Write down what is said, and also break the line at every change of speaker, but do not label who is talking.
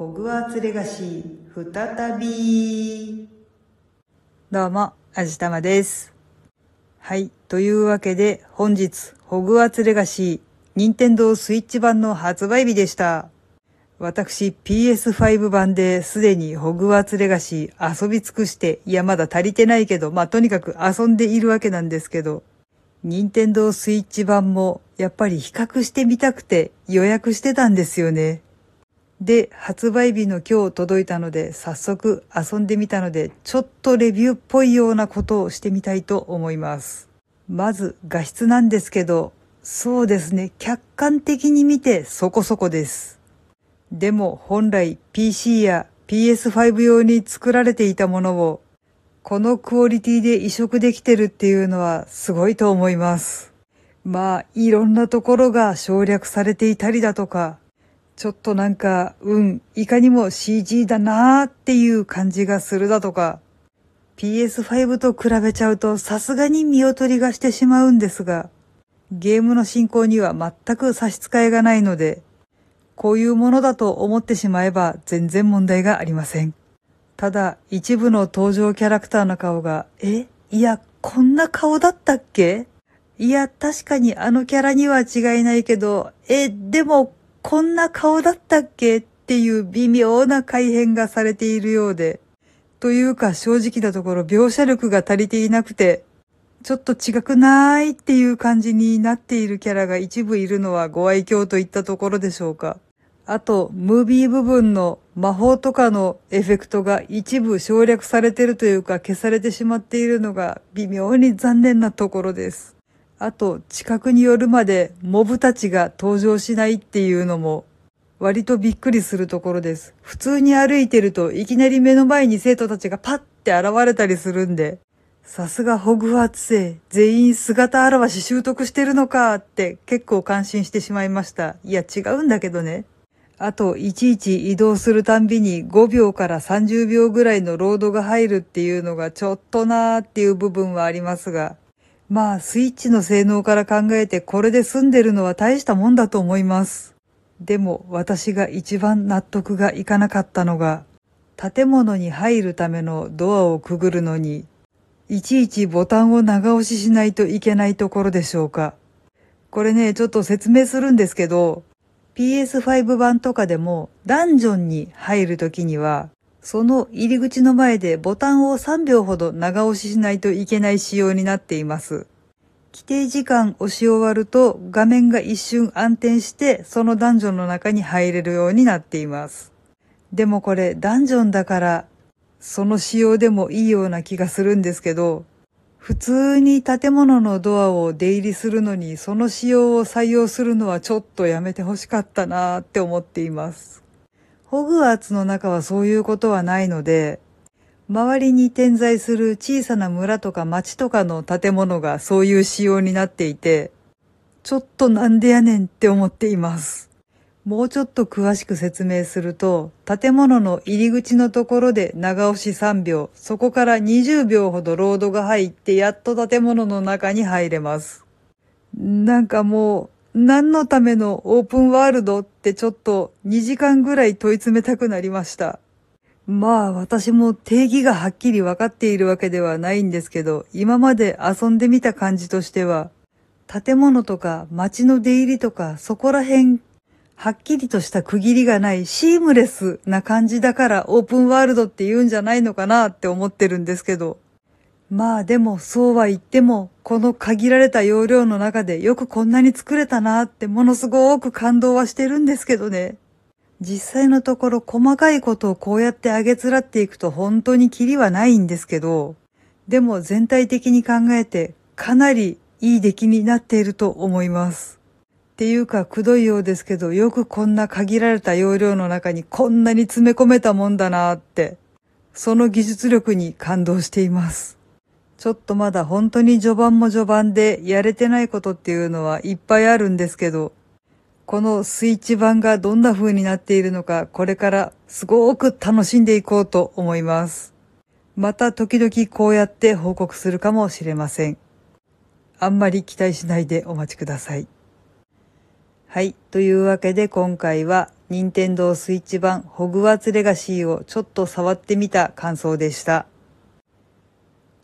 ホグワーツレガシー、再び。どうも、あじたまです。はい。というわけで、本日、ホグワーツレガシー、任天堂スイッチ版の発売日でした。私、PS5 版ですでにホグワーツレガシー遊び尽くして、いや、まだ足りてないけど、まあ、とにかく遊んでいるわけなんですけど、任天堂スイッチ版も、やっぱり比較してみたくて予約してたんですよね。で、発売日の今日届いたので、早速遊んでみたので、ちょっとレビューっぽいようなことをしてみたいと思います。まず、画質なんですけど、そうですね、客観的に見てそこそこです。でも本来 PC や PS5 用に作られていたものを、このクオリティで移植できてるっていうのはすごいと思います。まあ、いろんなところが省略されていたりだとか、ちょっとなんか、うん、いかにも CG だなーっていう感じがするだとか、PS5 と比べちゃうとさすがに見劣りがしてしまうんですが、ゲームの進行には全く差し支えがないので、こういうものだと思ってしまえば全然問題がありません。ただ、一部の登場キャラクターの顔が、えいや、こんな顔だったっけ？いや、確かにあのキャラには違いないけど、え、でも、こんな顔だったっけ？っていう微妙な改変がされているようで、というか正直なところ描写力が足りていなくて、ちょっと違くないっていう感じになっているキャラが一部いるのはご愛嬌といったところでしょうか。あと、ムービー部分の魔法とかのエフェクトが一部省略されてるというか消されてしまっているのが微妙に残念なところです。あと、近くに寄るまでモブたちが登場しないっていうのも割とびっくりするところです。普通に歩いてるといきなり目の前に生徒たちがパッて現れたりするんで、さすがホグワーツ生、全員姿現し習得してるのかって結構感心してしまいました。いや違うんだけどね。あと、いちいち移動するたんびに5秒から30秒ぐらいのロードが入るっていうのがちょっとなーっていう部分はありますが、まあ、スイッチの性能から考えてこれで済んでるのは大したもんだと思います。でも、私が一番納得がいかなかったのが、建物に入るためのドアをくぐるのに、いちいちボタンを長押ししないといけないところでしょうか。これね、ちょっと説明するんですけど、PS5 版とかでもダンジョンに入るときには、その入り口の前でボタンを3秒ほど長押ししないといけない仕様になっています。規定時間押し終わると画面が一瞬暗転してそのダンジョンの中に入れるようになっています。でもこれダンジョンだからその仕様でもいいような気がするんですけど、普通に建物のドアを出入りするのにその仕様を採用するのはちょっとやめてほしかったなーって思っています。ホグワーツの中はそういうことはないので、周りに点在する小さな村とか町とかの建物がそういう仕様になっていて、ちょっとなんでやねんって思っています。もうちょっと詳しく説明すると、建物の入り口のところで長押し3秒、そこから20秒ほどロードが入ってやっと建物の中に入れます。なんかもう、何のためのオープンワールドってちょっと2時間ぐらい問い詰めたくなりました。まあ私も定義がはっきり分かっているわけではないんですけど、今まで遊んでみた感じとしては、建物とか街の出入りとかそこら辺、はっきりとした区切りがないシームレスな感じだからオープンワールドって言うんじゃないのかなって思ってるんですけど。まあでもそうは言っても、この限られた容量の中でよくこんなに作れたなってものすごく感動はしてるんですけどね。実際のところ細かいことをこうやって上げつらっていくと本当にキリはないんですけど、でも全体的に考えてかなりいい出来になっていると思います。っていうか、くどいようですけど、よくこんな限られた容量の中にこんなに詰め込めたもんだなって、その技術力に感動しています。ちょっとまだ本当に序盤も序盤でやれてないことっていうのはいっぱいあるんですけど、このスイッチ版がどんな風になっているのか、これからすごく楽しんでいこうと思います。また時々こうやって報告するかもしれません。あんまり期待しないでお待ちください。はい。というわけで今回は任天堂スイッチ版ホグワーツレガシーをちょっと触ってみた感想でした。